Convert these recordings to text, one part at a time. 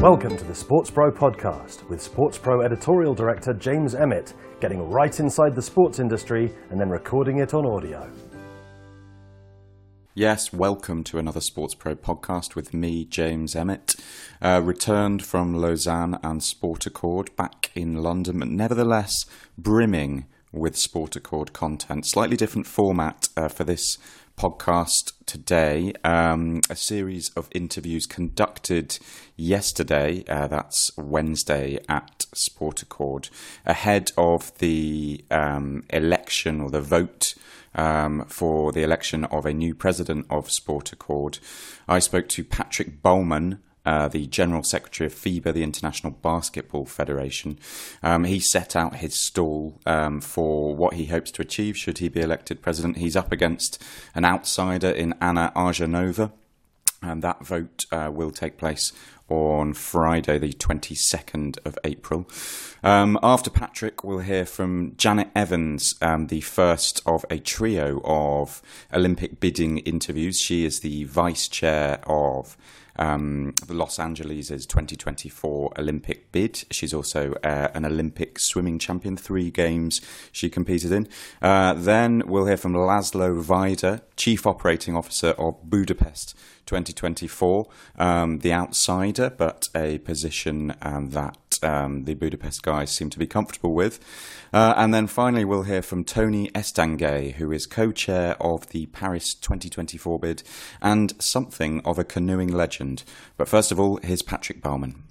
Welcome to the Sports Pro podcast with Sports Pro editorial director James Emmett getting right inside the sports industry and then recording it on audio. Yes, welcome to another Sports Pro podcast with me, James Emmett. Uh, returned from Lausanne and Sport Accord back in London, but nevertheless brimming with Sport Accord content. Slightly different format uh, for this podcast today. Um, a series of interviews conducted yesterday, uh, that's Wednesday at Sport Accord, ahead of the um, election or the vote. Um, for the election of a new president of Sport Accord. I spoke to Patrick Baumann, uh, the General Secretary of FIBA, the International Basketball Federation. Um, he set out his stall um, for what he hopes to achieve should he be elected president. He's up against an outsider in Anna Arzhanova. And that vote uh, will take place on Friday, the 22nd of April. Um, after Patrick, we'll hear from Janet Evans, um, the first of a trio of Olympic bidding interviews. She is the vice chair of um, the Los Angeles' 2024 Olympic bid. She's also uh, an Olympic swimming champion, three games she competed in. Uh, then we'll hear from Laszlo Vajda, Chief Operating Officer of Budapest 2024, um, the outsider, but a position um, that um, the Budapest guys seem to be comfortable with. Uh, and then finally, we'll hear from Tony Estanguet, who is co chair of the Paris 2024 bid and something of a canoeing legend. But first of all, here's Patrick Baumann.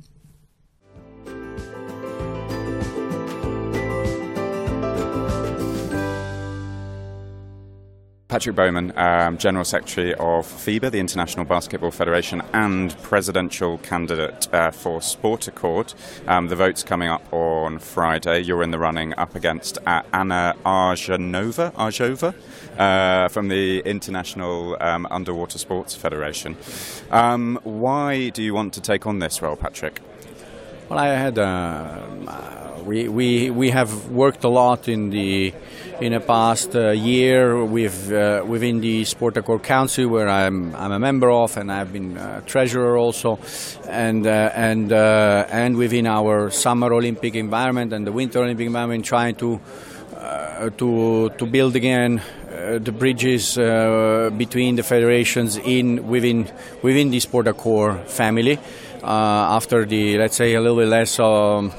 Patrick Baumann, um, General Secretary of FIBA, the International Basketball Federation, and presidential candidate uh, for Sport Accord. Um, the vote's coming up on Friday. You're in the running up against uh, Anna Arzhanova, Arjova uh, from the International um, Underwater Sports Federation. Um, why do you want to take on this role, Patrick? Well, I had uh, we, we we have worked a lot in the in the past uh, year with uh, within the Sport Accord Council, where I'm I'm a member of, and I've been uh, treasurer also, and uh, and uh, and within our Summer Olympic environment and the Winter Olympic environment, trying to to to build again the bridges between the federations in within within the Sport Accord family. Uh, after the let's say a little bit less um,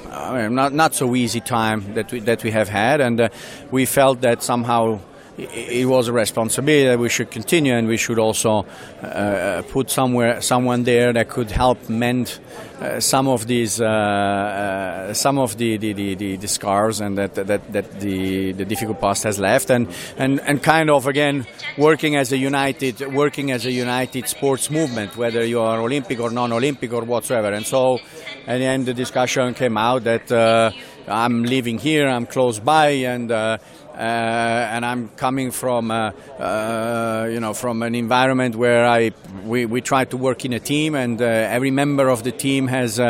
not not so easy time that we that we have had, and uh, we felt that somehow it was a responsibility that we should continue, and we should also uh, put somewhere someone there that could help mend uh, some of these uh, uh, some of the the, the, the, scars and that that, that the, the difficult past has left, and, and and kind of again working as a united working as a united sports movement, whether you are Olympic or non-Olympic or whatsoever. And so, at the end, the discussion came out that. Uh, I'm living here, I'm close by, and uh, and I'm coming from uh, uh, you know from an environment where I we, we try to work in a team, and every member of the team has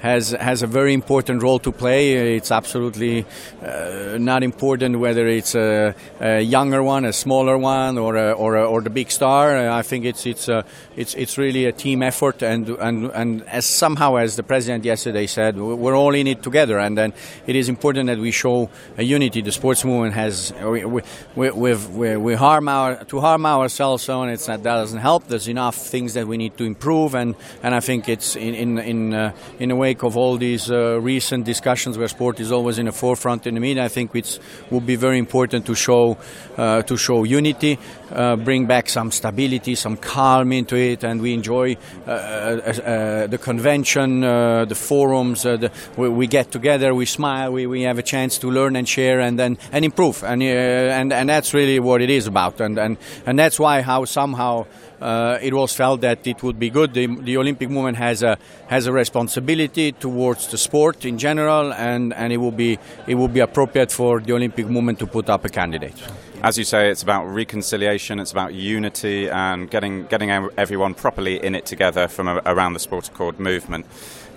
has has a very important role to play. It's absolutely not important whether it's a, a, younger one, a smaller one, or a, or, a, or the big star. I think it's it's a, it's it's really a team effort, and and and as somehow as the president yesterday said, we're all in it together, and then it is important that we show a unity. The sports movement has we we we, we, harm our to harm ourselves so on it's not that doesn't help there's enough things that we need to improve and and I think it's in in in uh, in the wake of all these uh, recent discussions where sport is always in the forefront in the media I think it would be very important to show uh, to show unity uh, bring back some stability some calm into it and we enjoy uh, uh, the convention the forums the, we, we, get together we smile we, we have a chance to learn and share and then and improve and uh, and and that's really what it is about, and and and that's why how somehow. Uh, it was felt that it would be good. The, the, Olympic movement has a has a responsibility towards the sport in general, and, and it will be it will be appropriate for the Olympic movement to put up a candidate. as you say, it's about reconciliation, it's about unity, and getting getting everyone properly in it together from a, around the sport accord movement.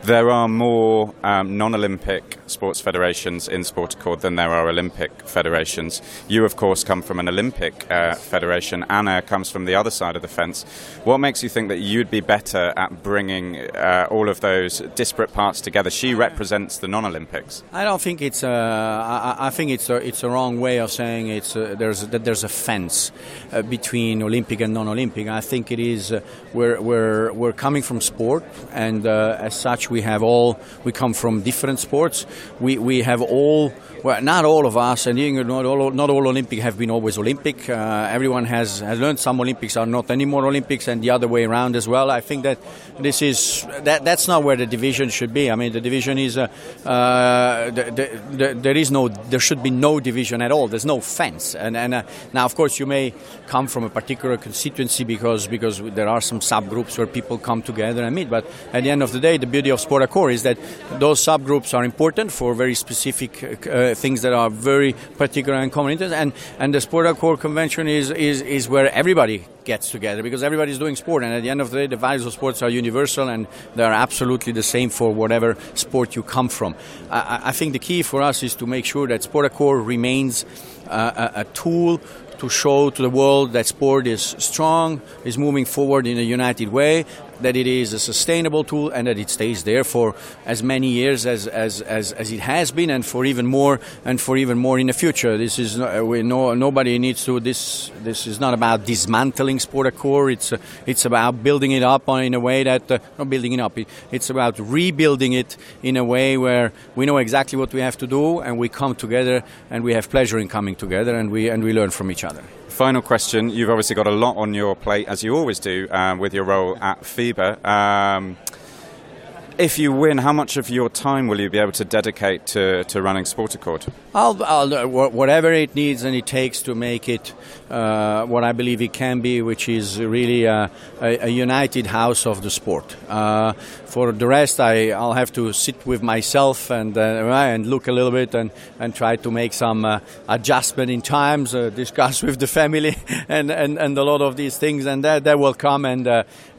There are more um, non Olympic sports federations in Sport Accord than there are Olympic federations. You, of course, come from an Olympic uh, federation. Anna comes from the other side of the fence. What makes you think that you'd be better at bringing uh, all of those disparate parts together? She represents the non Olympics. I don't think it's. Uh, I, think it's a, it's a wrong way of saying it's uh, there's that there's a fence uh, between Olympic and non Olympic. I think it is we're, we're, we're coming from sport, and as such, we have all we come from different sports. We we have all well, not all of us, and not all, not all Olympic have been always Olympic. Uh, everyone has, has learned some Olympics are not anymore Olympics, and the other way around as well. I think that this is that that's not where the division should be. I mean, the division is uh, uh, the, the, the, there is no there should be no division at all. There's no fence, and and uh, now of course you may come from a particular constituency because because there are some subgroups where people come together and meet. But at the end of the day, the beauty of Sport Accord is that those subgroups are important for very specific uh, things that are very particular and common interest. And, and the Sport Accord Convention is, is, is where everybody gets together because everybody's doing sport. And at the end of the day, the values of sports are universal and they are absolutely the same for whatever sport you come from. I, I think the key for us is to make sure that Sport Accord remains uh, a, a tool to show to the world that sport is strong, is moving forward in a united way, that it is a sustainable tool and that it stays there for as many years as, as, as, as it has been and for even more and for even more in the future. This is we know nobody needs to this this is not about dismantling sport accord. It's uh, it's about building it up in a way that uh, not building it up. It's about rebuilding it in a way where we know exactly what we have to do and we come together and we have pleasure in coming together and we and we learn from each other final question. You've obviously got a lot on your plate, as you always do, um, with your role at FIBA. Um, if you win, how much of your time will you be able to dedicate to, to running Sport Accord? I'll, I'll uh, whatever it needs and it takes to make it uh, what I believe it can be, which is really a, a, a united house of the sport. Uh, for the rest, I, I'll have to sit with myself and uh, and look a little bit and, and try to make some uh, adjustment in times, uh, discuss with the family and, and, and a lot of these things, and that, that will come and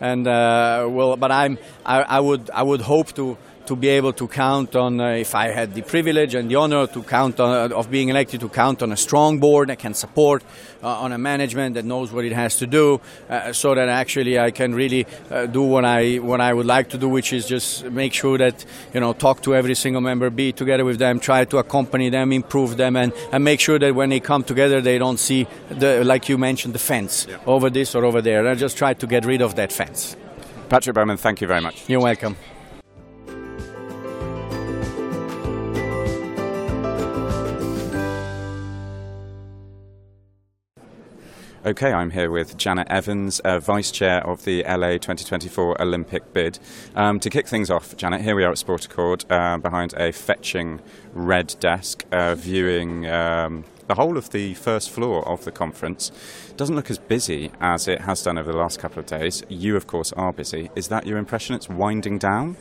and uh, well, But I'm I, I would I would hope to to be able to count on, uh, if I had the privilege and the honor to count on, uh, of being elected, to count on a strong board that can support, uh, on a management that knows what it has to do, uh, so that actually I can really uh, do what I what I would like to do, which is just make sure that you know talk to every single member, be together with them, try to accompany them, improve them, and, and make sure that when they come together, they don't see the like you mentioned the fence yeah. over this or over there. I just try to get rid of that fence. Patrick Baumann, thank you very much. You're welcome. Okay, I'm here with Janet Evans, uh, Vice Chair of the LA 2024 Olympic bid. Um, to kick things off, Janet, here we are at Sport Accord uh, behind a fetching red desk, uh, viewing um, the whole of the first floor of the conference. Doesn't look as busy as it has done over the last couple of days. You, of course, are busy. Is that your impression? It's winding down?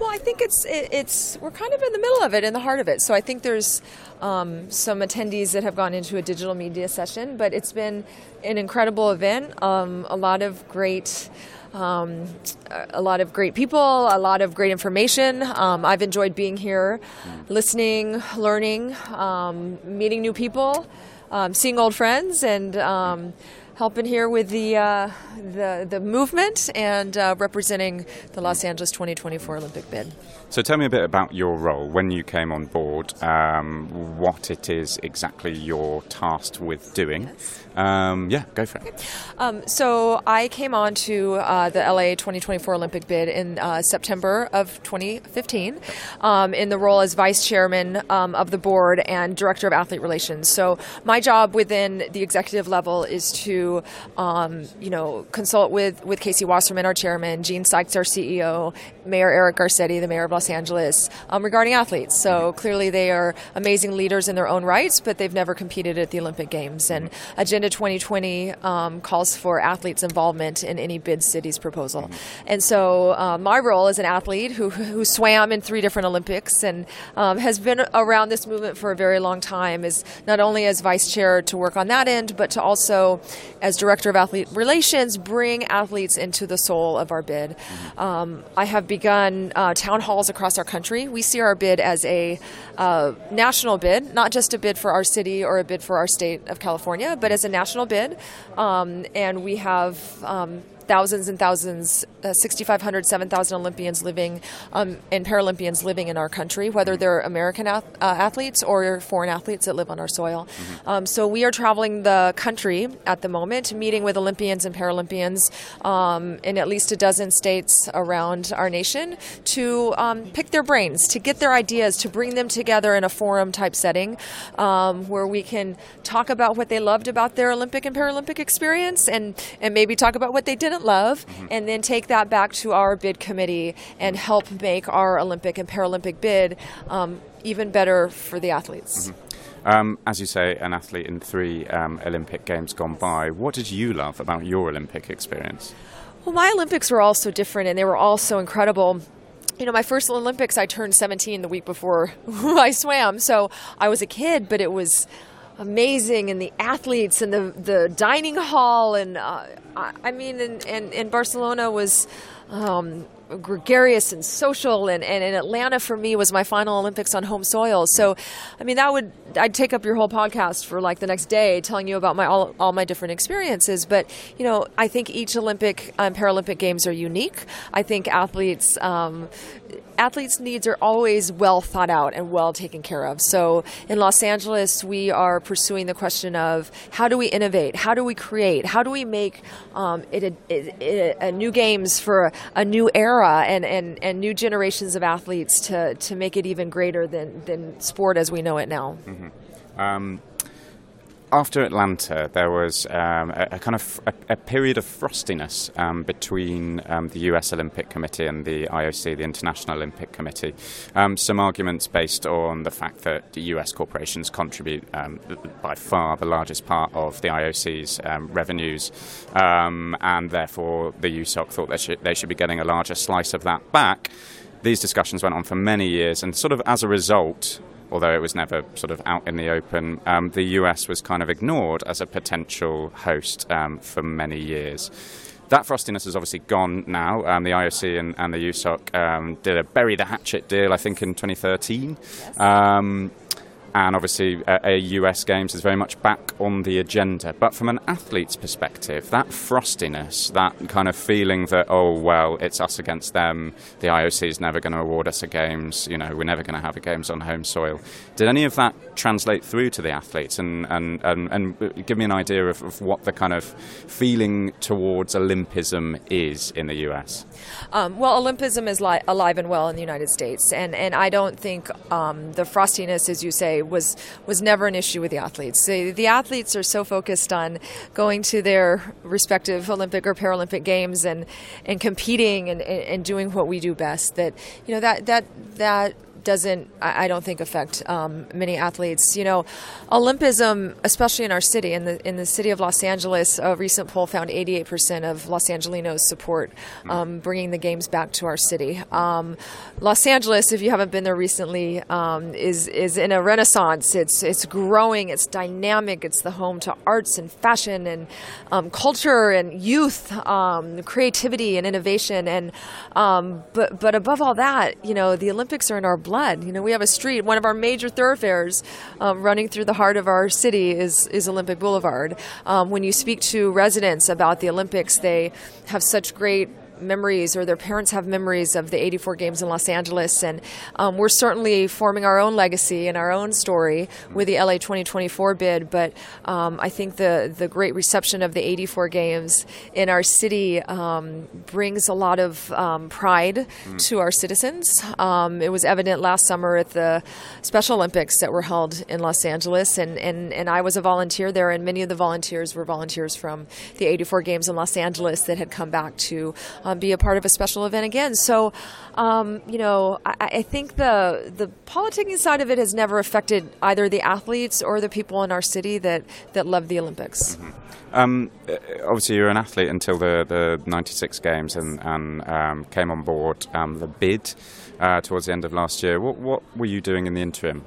Well, I think it's it, it's we're kind of in the middle of it, in the heart of it. So I think there's um, some attendees that have gone into a digital media session, but it's been an incredible event. Um, a lot of great. Um, a lot of great people, a lot of great information. Um, I've enjoyed being here, listening, learning, um, meeting new people, um, seeing old friends, and helping here with the uh, the the movement and uh, representing the Los Angeles 2024 Olympic bid. So tell me a bit about your role when you came on board. Um, what it is exactly you're tasked with doing. Yes. Um, yeah, go for it. Um, so I came on to uh, the LA 2024 Olympic bid in uh, September of 2015 um, in the role as vice chairman um, of the board and director of athlete relations. So my job within the executive level is to to, um, you know, consult with, with Casey Wasserman, our chairman, Gene Sykes, our CEO, Mayor Eric Garcetti, the mayor of Los Angeles, um, regarding athletes. So clearly they are amazing leaders in their own rights, but they've never competed at the Olympic Games. And Agenda 2020 um, calls for athletes' involvement in any bid cities proposal. And so uh, my role as an athlete who, who swam in three different Olympics and um, has been around this movement for a very long time is not only as vice chair to work on that end, but to also, as director of athlete relations, bring athletes into the soul of our bid. Um, I have begun uh, town halls across our country. We see our bid as a uh, national bid, not just a bid for our city or a bid for our state of California, but as a national bid. Um, and we have um, thousands and thousands, uh, 6,500, 7,000 Olympians living um, and Paralympians living in our country, whether they're American ath- uh, athletes or foreign athletes that live on our soil. Um, so we are traveling the country at the moment, meeting with Olympians and Paralympians um, in at least a dozen states around our nation to um, pick their brains, to get their ideas, to bring them together in a forum type setting um, where we can talk about what they loved about their Olympic and Paralympic experience and, and maybe talk about what they didn't love, and then take that back to our bid committee and help make our Olympic and Paralympic bid um, even better for the athletes. Um, as you say, an athlete in three um, Olympic Games gone by. What did you love about your Olympic experience? Well, my Olympics were all so different and they were all so incredible. You know, my first Olympics, I turned 17 the week before I swam. So I was a kid, but it was amazing and the athletes and the, the dining hall. And uh, I, mean, and, and, and Barcelona was. Um, gregarious and social and, and in atlanta for me was my final olympics on home soil so i mean that would i'd take up your whole podcast for like the next day telling you about my all, all my different experiences but you know i think each olympic and paralympic games are unique i think athletes um, athletes needs are always well thought out and well taken care of. So in los angeles we are pursuing the question of how do we innovate? How do we create? How do we make um, it, a, it, it a new games for a, new era and, and, and new generations of athletes to, to make it even greater than, than sport as we know it now. Um, after Atlanta, there was um, a, a kind of a, period of frostiness um, between um, the US Olympic Committee and the IOC, the International Olympic Committee. Um, some arguments based on the fact that the US corporations contribute um, by far the largest part of the IOC's um, revenues, and therefore the USOC thought they should, they should be getting a larger slice of that back. These discussions went on for many years, and sort of as a result, although it was never sort of out in the open, um, the US was kind of ignored as a potential host um, for many years. That frostiness has obviously gone now. Um, the IOC and, and the USOC um, did a bury the hatchet deal, I think, in 2013. Um, and obviously, uh, a US Games is very much back on the agenda. But from an athlete's perspective, that frostiness, that kind of feeling that, oh, well, it's us against them, the IOC is never going to award us a Games, you know, we're never going to have a Games on home soil. Did any of that translate through to the athletes? And, and, and, and give me an idea of, of what the kind of feeling towards Olympism is in the US. Um, well, Olympism is li- alive and well in the United States, and, and I don't think um, the frostiness, as you say, was was never an issue with the athletes. The, the athletes are so focused on going to their respective Olympic or Paralympic games and and competing and, and, and doing what we do best that you know that that that doesn't I don't think affect um, many athletes. You know, Olympism, especially in our city, in the in the city of Los Angeles, a recent poll found 88% of Los Angelinos support um, bringing the games back to our city. Um, Los Angeles, if you haven't been there recently, um, is is in a renaissance. It's it's growing. It's dynamic. It's the home to arts and fashion and um, culture and youth, um, creativity and innovation. And but but above all that, you know, the Olympics are in our blood. You know, we have a street, one of our major thoroughfares um, running through the heart of our city is, is Olympic Boulevard. Um, when you speak to residents about the Olympics, they have such great memories or their parents have memories of the 84 games in Los Angeles. And um, we're certainly forming our own legacy and our own story with the LA 2024 bid. But um, I think the, the great reception of the 84 games in our city um, brings a lot of um, pride mm. to our citizens. Um, it was evident last summer at the Special Olympics that were held in Los Angeles, and, and, and I was a volunteer there, and many of the volunteers were volunteers from the 84 games in Los Angeles that had come back to um, be a part of a special event again. So, um, you know, I, I, think the the politicking side of it has never affected either the athletes or the people in our city that that love the Olympics. Mm-hmm. Um, obviously, you were an athlete until the, the 96 games and, and um, came on board um, the bid uh, towards the end of last year. What, what were you doing in the interim?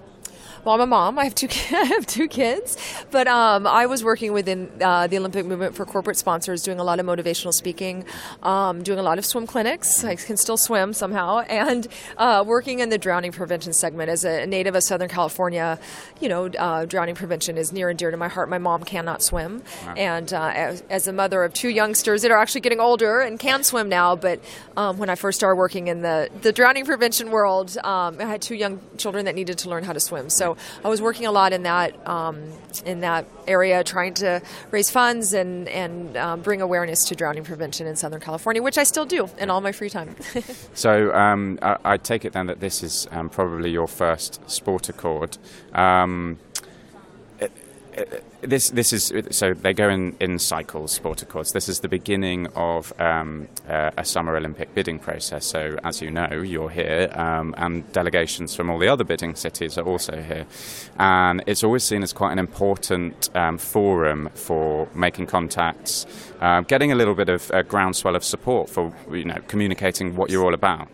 Well, I'm a mom. I have two. I have two kids, but um, I was working within uh, the Olympic movement for corporate sponsors, doing a lot of motivational speaking, um, doing a lot of swim clinics. I can still swim somehow, and uh, working in the drowning prevention segment as a native of Southern California. You know, uh, drowning prevention is near and dear to my heart. My mom cannot swim, wow. and uh, as, as, a mother of two youngsters that are actually getting older and can swim now, but um, when I first started working in the the drowning prevention world, um, I had two young children that needed to learn how to swim. So I was working a lot in that um, in that area, trying to raise funds and and um, bring awareness to drowning prevention in Southern California, which I still do in all my free time. so um, I, I, take it then that this is um, probably your first sport accord. Um, this this is so they go in, in cycles, sport accords. This is the beginning of um, uh, a summer Olympic bidding process. So as you know, you're here, um, and delegations from all the other bidding cities are also here, and it's always seen as quite an important um, forum for making contacts, uh, getting a little bit of a groundswell of support for you know communicating what you're all about.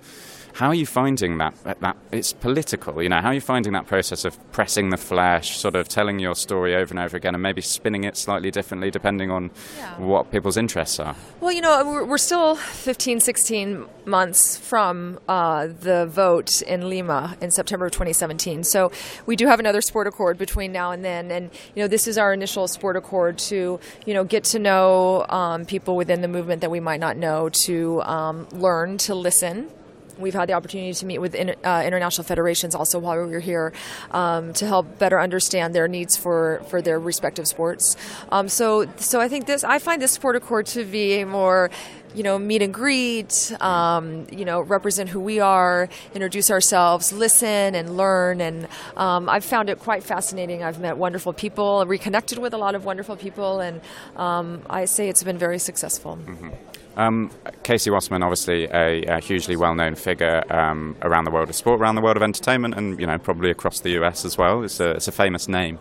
How are you finding that? That it's political, you know. How are you finding that process of pressing the flesh, sort of telling your story over and over again, and maybe spinning it slightly differently depending on yeah. what people's interests are? Well, you know, we're, we're still 15, 16 months from uh, the vote in Lima in September of 2017. So we do have another sport accord between now and then, and you know, this is our initial sport accord to you know get to know um, people within the movement that we might not know, to um, learn, to listen We've had the opportunity to meet with in, uh, international federations also while we were here um, to help better understand their needs for, for their respective sports. Um, so, so I think this, I find this sport accord to be a more you know, meet and greet, um, you know, represent who we are, introduce ourselves, listen and learn. And um, I've found it quite fascinating. I've met wonderful people, reconnected with a lot of wonderful people, and um, I say it's been very successful. Mm-hmm. Um, Casey Wasserman, obviously a, a hugely well-known figure um, around the world of sport, around the world of entertainment, and you know probably across the US as well. It's a, it's a famous name.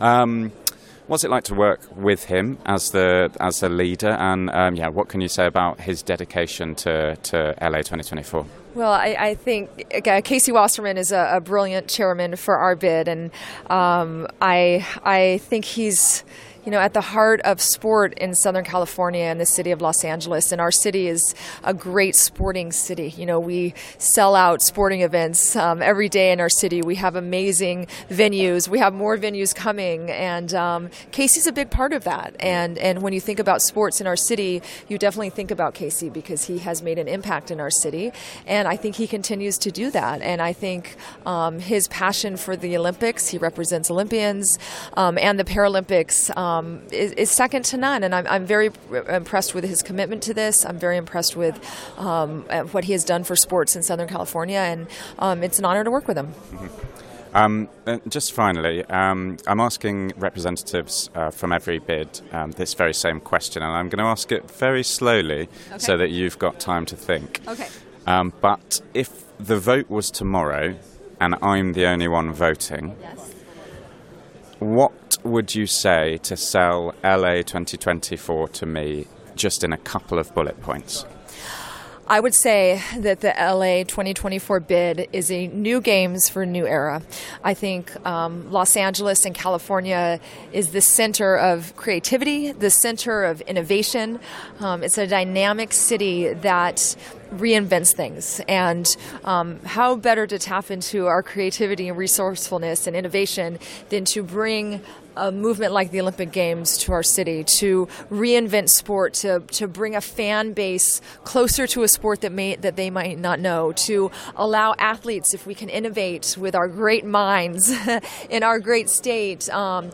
Um, what's it like to work with him as the as the leader? And um, yeah, what can you say about his dedication to, to LA 2024? Well, I, I think uh, Casey Wasserman is a, a, brilliant chairman for our bid, and um, I I think he's you know, at the heart of sport in Southern California and the city of Los Angeles. And our city is a great sporting city. You know, we sell out sporting events um, every day in our city. We have amazing venues. We have more venues coming, and um, Casey's a big part of that. And and when you think about sports in our city, you definitely think about Casey because he has made an impact in our city, and I think he continues to do that. And I think um, his passion for the Olympics, he represents Olympians, um, and the Paralympics. Um, is, is, second to none. And I'm, I'm, very impressed with his commitment to this. I'm very impressed with um, what he has done for sports in Southern California, and um, it's an honor to work with him. Mm-hmm. Um, just finally, um, I'm asking representatives uh, from every bid um, this very same question, and I'm going to ask it very slowly okay. so that you've got time to think. Okay. Um, but if the vote was tomorrow and I'm the only one voting, yes. What would you say to sell LA 2024 to me just in a couple of bullet points? I would say that the LA 2024 bid is a new games for a new era. I think um, Los Angeles and California is the center of creativity, the center of innovation. Um, it's a dynamic city that reinvents things. And um, how better to tap into our creativity and resourcefulness and innovation than to bring a movement like the Olympic Games to our city, to reinvent sport, to, to bring a fan base closer to a sport that may that they might not know, to allow athletes, if we can innovate with our great minds in our great state, um,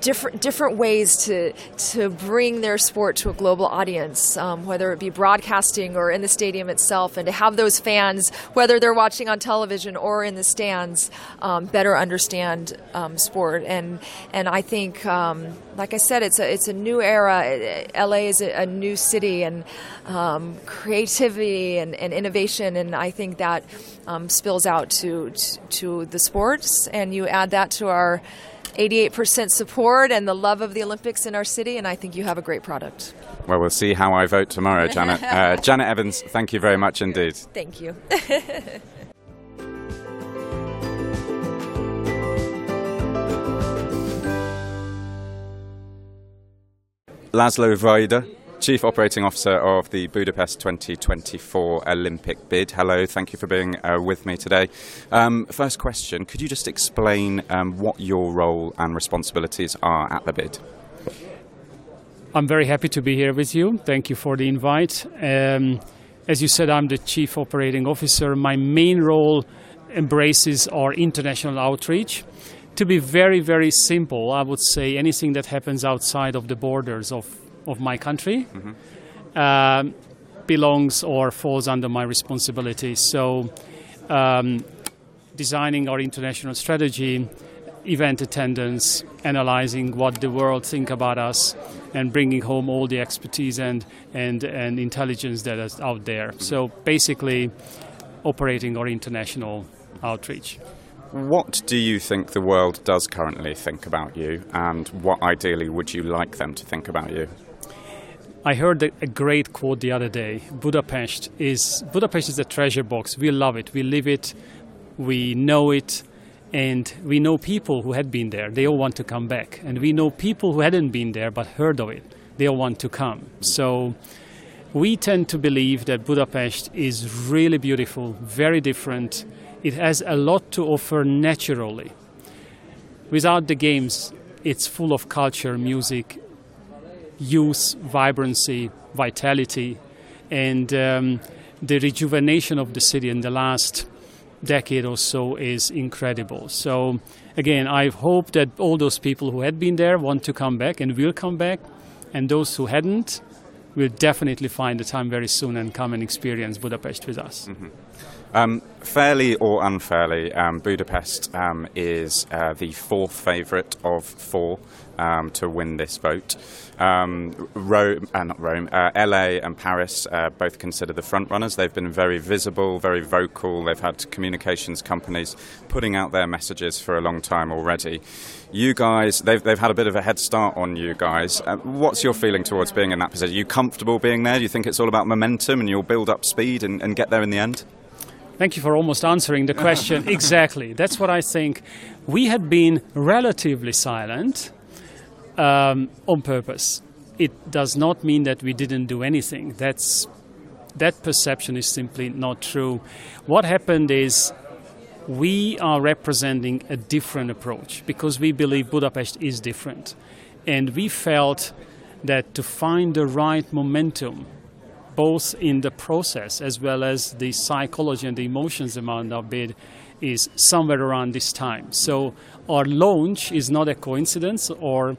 different different ways to to bring their sport to a global audience, um, whether it be broadcasting or in the stadium itself, and to have those fans, whether they're watching on television or in the stands, um, better understand um, sport. And and I think, um, like I said, it's a it's a new era. LA is a, a new city, and um, creativity and, and, innovation, and I think that um, spills out to, to, to the sports. And you add that to our 88% support and the love of the Olympics in our city, and I think you have a great product. Well, we'll see how I vote tomorrow, Janet. Uh, Janet Evans, thank you very much indeed. Thank you. Laszlo Vajda, Chief Operating Officer of the Budapest 2024 Olympic bid. Hello, thank you for being uh, with me today. Um, first question Could you just explain um, what your role and responsibilities are at the bid? I'm very happy to be here with you. Thank you for the invite. Um, as you said, I'm the Chief Operating Officer. My main role embraces our international outreach to be very, very simple, I would say anything that happens outside of the borders of, of my country mm-hmm. uh, belongs or falls under my responsibility. So, um, designing our international strategy, event attendance, analyzing what the world think about us, and bringing home all the expertise and, and, and intelligence that is out there. So, basically, operating our international outreach. What do you think the world does currently think about you, and what ideally would you like them to think about you? I heard a great quote the other day. Budapest is Budapest is a treasure box. We love it. We live it. We know it, and we know people who had been there. They all want to come back, and we know people who hadn't been there but heard of it. They all want to come. So. We tend to believe that Budapest is really beautiful, very different, it has a lot to offer naturally. Without the games, it's full of culture, music, youth, vibrancy, vitality, and um, the rejuvenation of the city in the last decade or so is incredible. So, again, I hope that all those people who had been there want to come back and will come back, and those who hadn't will definitely find the time very soon and come and experience Budapest with us. Mm-hmm. Um, fairly or unfairly, um, Budapest um, is uh, the fourth favourite of four um, to win this vote. Um, Rome, uh, not Rome, uh, LA and Paris uh, both consider the front runners. They've been very visible, very vocal. They've had communications companies putting out their messages for a long time already. You guys, they've, they've had a bit of a head start on you guys. Uh, what's your feeling towards being in that position? Are you comfortable being there? Do you think it's all about momentum and you'll build up speed and, and get there in the end? Thank you for almost answering the question. exactly. That's what I think. We had been relatively silent um, on purpose. It does not mean that we didn't do anything. That's that perception is simply not true. What happened is we are representing a different approach because we believe Budapest is different. And we felt that to find the right momentum both in the process as well as the psychology and the emotions around our bid is somewhere around this time. So our launch is not a coincidence or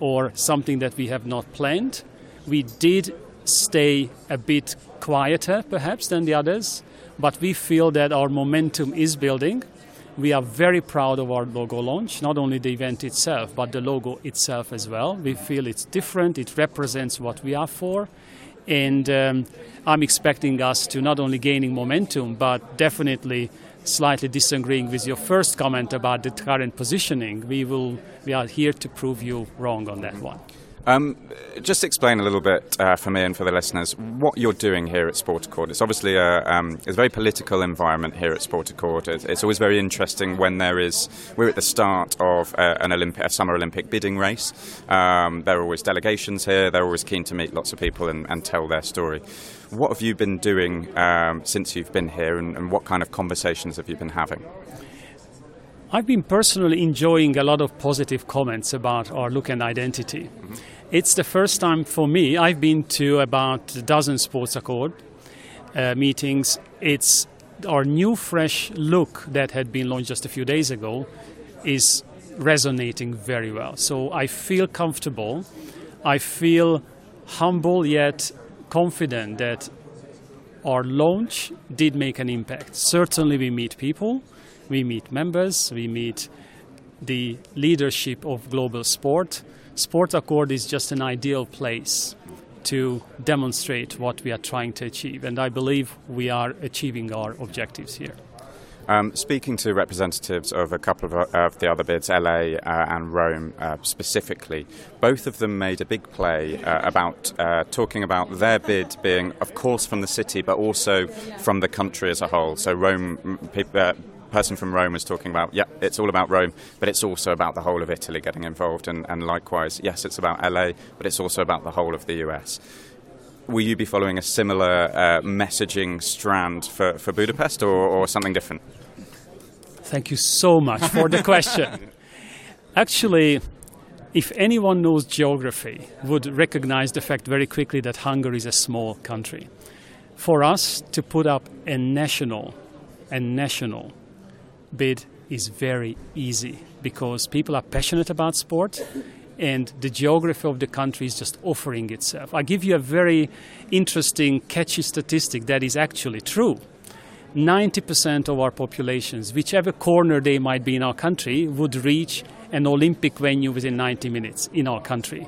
or something that we have not planned. We did stay a bit quieter perhaps than the others, but we feel that our momentum is building. We are very proud of our logo launch, not only the event itself, but the logo itself as well. We feel it's different, it represents what we are for, and um, I'm expecting us to not only gaining momentum, but definitely slightly disagreeing with your first comment about the current positioning. We will we are here to prove you wrong on that one. Um, just explain a little bit uh, for me and for the listeners what you're doing here at Sport Accord. It's obviously a, um, it's a very political environment here at Sport Accord. It's, it's, always very interesting when there is we're at the start of uh, an Olympic, a summer Olympic bidding race. Um, there are always delegations here. They're always keen to meet lots of people and, and tell their story. What have you been doing um, since you've been here, and, and what kind of conversations have you been having? I've been personally enjoying a lot of positive comments about our look and identity. Mm-hmm. It's the first time for me. I've been to about a dozen sports accord uh, meetings. It's our new, fresh look that had been launched just a few days ago is resonating very well. So I feel comfortable. I feel humble yet confident that our launch did make an impact. Certainly, we meet people, we meet members, we meet the leadership of global sport. Sport Accord is just an ideal place to demonstrate what we are trying to achieve, and I believe we are achieving our objectives here. Um, speaking to representatives of a couple of, uh, of the other bids, LA uh, and Rome uh, specifically, both of them made a big play uh, about uh, talking about their bid being, of course, from the city, but also from the country as a whole. So Rome, uh, person from Rome was talking about, yeah, it's all about Rome, but it's also about the whole of Italy getting involved, and, and likewise, yes, it's about LA, but it's also about the whole of the US will you be following a similar uh, messaging strand for, for Budapest or, or something different? Thank you so much for the question. Actually, if anyone knows geography, would recognize the fact very quickly that Hungary is a small country. For us to put up a national and national bid is very easy because people are passionate about sport and the geography of the country is just offering itself. I give you a very interesting, catchy statistic that is actually true. 90% of our populations, whichever corner they might be in our country, would reach an Olympic venue within 90 minutes in our country.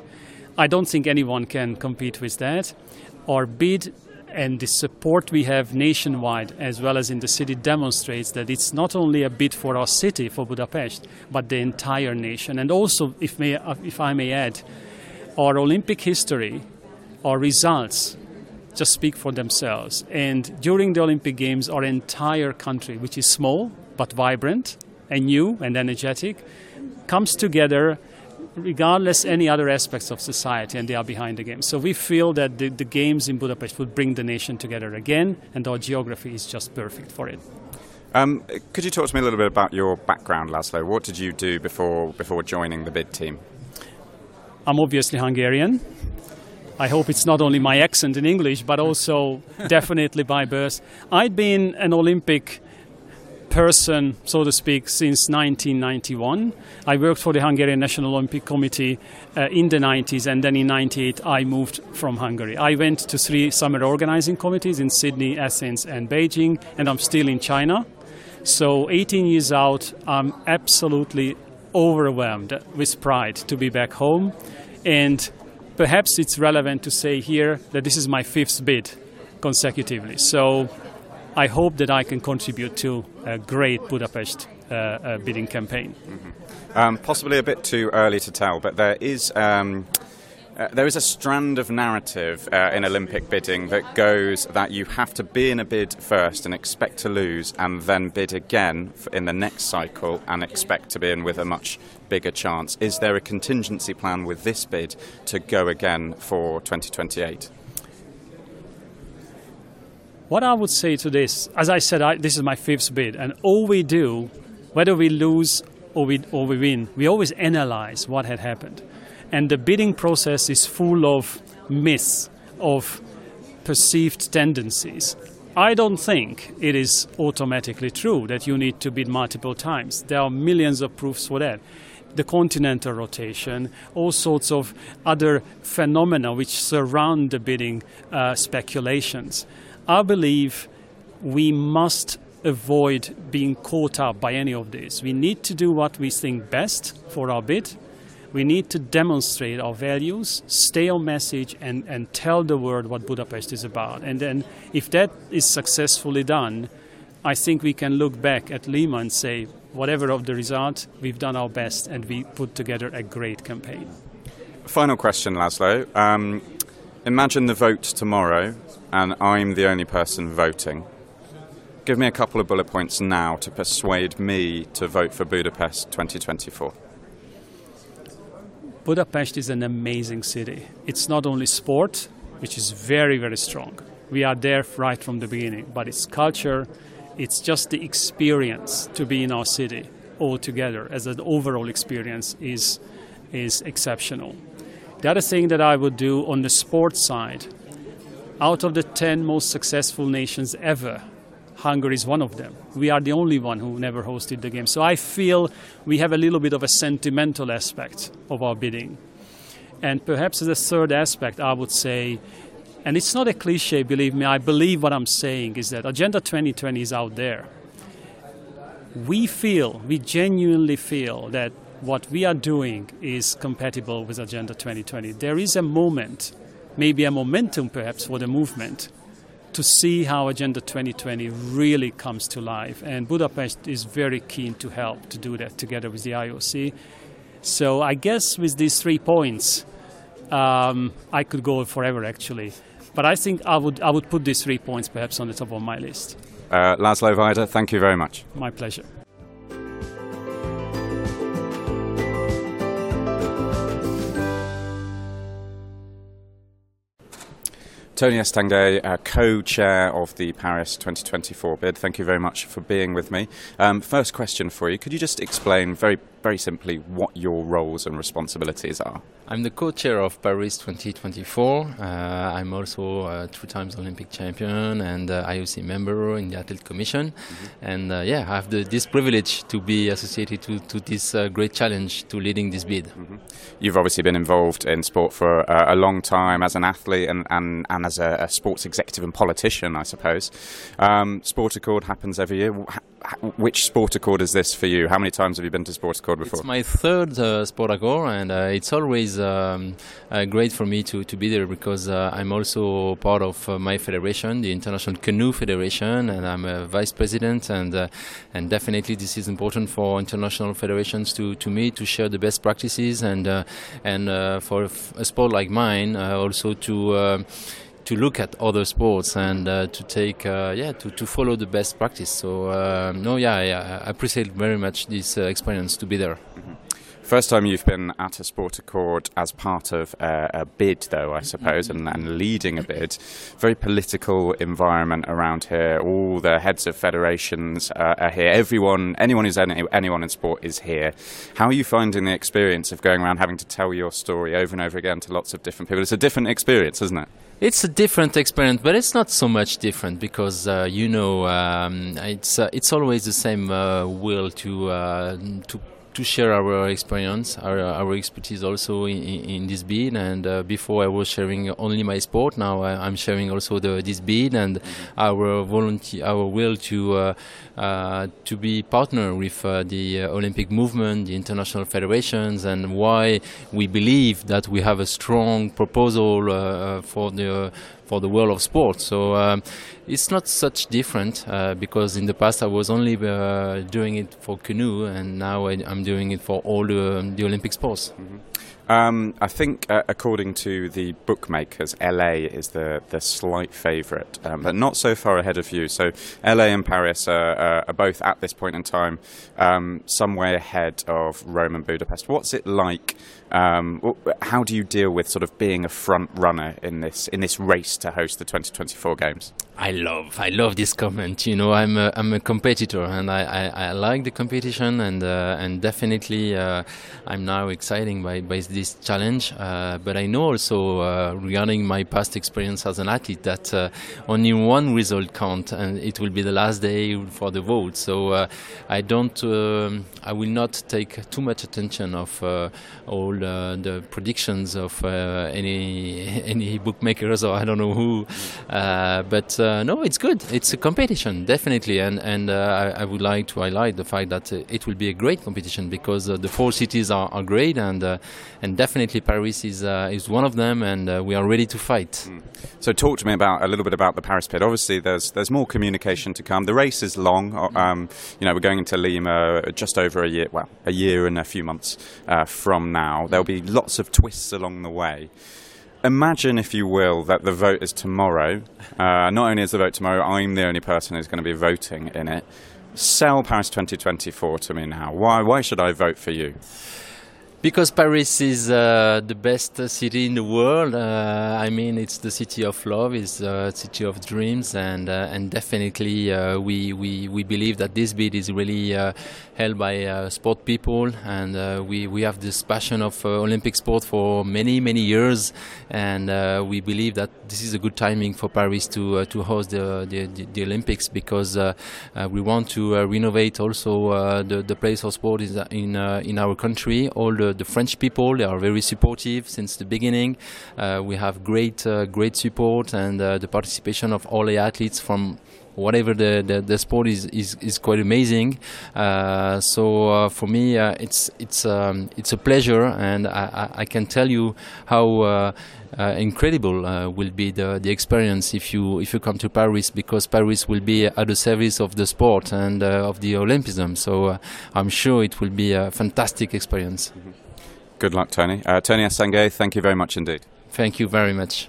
I don't think anyone can compete with that. Our bid and the support we have nationwide as well as in the city demonstrates that it's not only a bid for our city, for Budapest, but the entire nation. And also, if, may, if I may add, our Olympic history, our results just speak for themselves. And during the Olympic Games, our entire country, which is small but vibrant and new and energetic, comes together regardless any other aspects of society, and they are behind the games. So we feel that the, the games in Budapest would bring the nation together again, and our geography is just perfect for it. Um, could you talk to me a little bit about your background, Laszlo? What did you do before before joining the bid team? I'm obviously Hungarian. I hope it's not only my accent in English, but also definitely by birth. I'd been an Olympic person, so to speak, since 1991. I worked for the Hungarian National Olympic Committee uh, in the 90s, and then in 98 I moved from Hungary. I went to three summer organizing committees in Sydney, Athens, and Beijing, and I'm still in China. So 18 years out, I'm absolutely overwhelmed with pride to be back home. And perhaps it's relevant to say here that this is my fifth bid consecutively. So I hope that I can contribute to a great Budapest uh, uh, bidding campaign. Mm-hmm. Um, possibly a bit too early to tell, but there is. Um, uh, there is a strand of narrative uh, in Olympic bidding that goes that you have to be in a bid first and expect to lose, and then bid again in the next cycle and expect to be in with a much bigger chance. Is there a contingency plan with this bid to go again for 2028? What I would say to this, as I said, I, this is my fifth bid, and all we do, whether we lose or we, or we win, we always analyze what had happened. And the bidding process is full of myths, of perceived tendencies. I don't think it is automatically true that you need to bid multiple times. There are millions of proofs for that. The continental rotation, all sorts of other phenomena which surround the bidding uh, speculations. I believe we must avoid being caught up by any of this. We need to do what we think best for our bid. We need to demonstrate our values, stay on message, and, and tell the world what Budapest is about. And then, if that is successfully done, I think we can look back at Lima and say, whatever of the result, we've done our best and we put together a great campaign. Final question, Laszlo. Um, imagine the vote tomorrow and I'm the only person voting. Give me a couple of bullet points now to persuade me to vote for Budapest 2024. Budapest is an amazing city. It's not only sport, which is very, very strong. We are there right from the beginning, but it's culture, it's just the experience to be in our city. all together as an overall experience is is exceptional. The other thing that I would do on the sports side, out of the 10 most successful nations ever, Hungary is one of them. We are the only one who never hosted the game. So I feel we have a little bit of a sentimental aspect of our bidding. And perhaps as a third aspect, I would say, and it's not a cliche, believe me, I believe what I'm saying is that Agenda 2020 is out there. We feel, we genuinely feel that what we are doing is compatible with Agenda 2020. There is a moment, maybe a momentum perhaps for the movement to see how Agenda 2020 really comes to life. And Budapest is very keen to help to do that together with the IOC. So I guess with these three points, um, I could go forever actually. But I think I would, I would put these three points perhaps on the top of my list. Uh, Laszlo Vajda, thank you very much. My pleasure. Tony Estanguet, uh, co-chair of the Paris 2024 bid. Thank you very much for being with me. Um, first question for you: Could you just explain very, very simply what your roles and responsibilities are? I'm the co-chair of Paris 2024. Uh, I'm also a two times Olympic champion and uh, IOC member in the Athlete Commission. Mm-hmm. And uh, yeah, I have the, this privilege to be associated to, to this uh, great challenge to leading this bid. Mm-hmm. You've obviously been involved in sport for uh, a long time as an athlete and, and, and as a, a sports executive and politician, I suppose. Um, sport Accord happens every year. Which SportAccord is this for you? How many times have you been to SportAccord before? It's my third uh, SportAccord, and uh, it's always um, uh, great for me to, to be there because uh, I'm also part of uh, my federation, the International Canoe Federation, and I'm a vice president. And uh, and definitely this is important for international federations to, to meet, to share the best practices, and and for a sport like mine, also to to look at other sports and uh, to take uh, yeah to, to follow the best practice so uh, no yeah, yeah, I appreciate very much this uh, experience to be there mm-hmm. First time you've been at a SportAccord as part of a, a bid, though, I suppose, and, and, leading a bid. Very political environment around here. All the heads of federations uh, are here. Everyone, anyone who's any, anyone in sport is here. How are you finding the experience of going around having to tell your story over and over again to lots of different people? It's a different experience, isn't it? It's a different experience, but it's not so much different because uh, you know um, it's uh, it's always the same uh, will to uh, to to share our experience, our, our expertise also in, in this bid. And uh, before I was sharing only my sport, now I, am sharing also the, this bid and our volunteer, our will to uh, uh, to be partner with uh, the Olympic movement, the international federations, and why we believe that we have a strong proposal uh, for the for the world of sports. So um, it's not such different uh, because in the past I was only uh, doing it for canoe, and now I, am doing it for all the, the Olympic sports. Mm-hmm. Um, I think, uh, according to the bookmakers, LA is the, the slight favourite, um, but not so far ahead of you. So, LA and Paris are, are both at this point in time um, some way ahead of Rome and Budapest. What's it like? Um, how do you deal with sort of being a front runner in this in this race to host the 2024 games? I love I love this comment. You know, I'm a, I'm a competitor and I, I, I like the competition and uh, and definitely uh, I'm now excited by, by this challenge. Uh, but I know also uh, regarding my past experience as an athlete that uh, only one result count and it will be the last day for the vote. So uh, I don't um, I will not take too much attention of all the predictions of any any bookmakers or I don't know who. but uh, no, it's good. It's a competition, definitely, and and uh, I, I, would like to highlight the fact that uh, it will be a great competition because uh, the four cities are, are great, and uh, and definitely Paris is uh, is one of them, and we are ready to fight. Mm. So, talk to me about a little bit about the Paris Bid. Obviously, there's there's more communication to come. The race is long. Mm. Um, you know, we're going into Lima just over a year, well, a year and a few months from now. There'll be lots of twists along the way imagine, if you will, that the vote is tomorrow. Uh, not only is the vote tomorrow, I'm the only person who's going to be voting in it. Sell Paris 2024 to me now. Why? Why should I vote for you? Because Paris is uh, the best city in the world. Uh, I mean, it's the city of love, it's the city of dreams, and uh, and definitely uh, we, we we believe that this bid is really uh, held by uh, sport people, and we we have this passion of Olympic sport for many many years, and we believe that this is a good timing for Paris to to host the the, the Olympics because we want to renovate also the the place of sport is in in our country. All the the French people. They are very supportive since the beginning. Uh, we have great, uh, great support and uh, the participation of all the athletes from whatever the, the, the, sport is, is, is quite amazing. Uh, so uh, for me, uh, it's it's um, it's a pleasure, and I, I can tell you how. incredible will be the, the experience if you if you come to Paris because Paris will be at the service of the sport and of the Olympism. So I'm sure it will be a fantastic experience. Mm-hmm. Good luck, Tony. Uh, Tony Estanguet, thank you very much indeed. Thank you very much.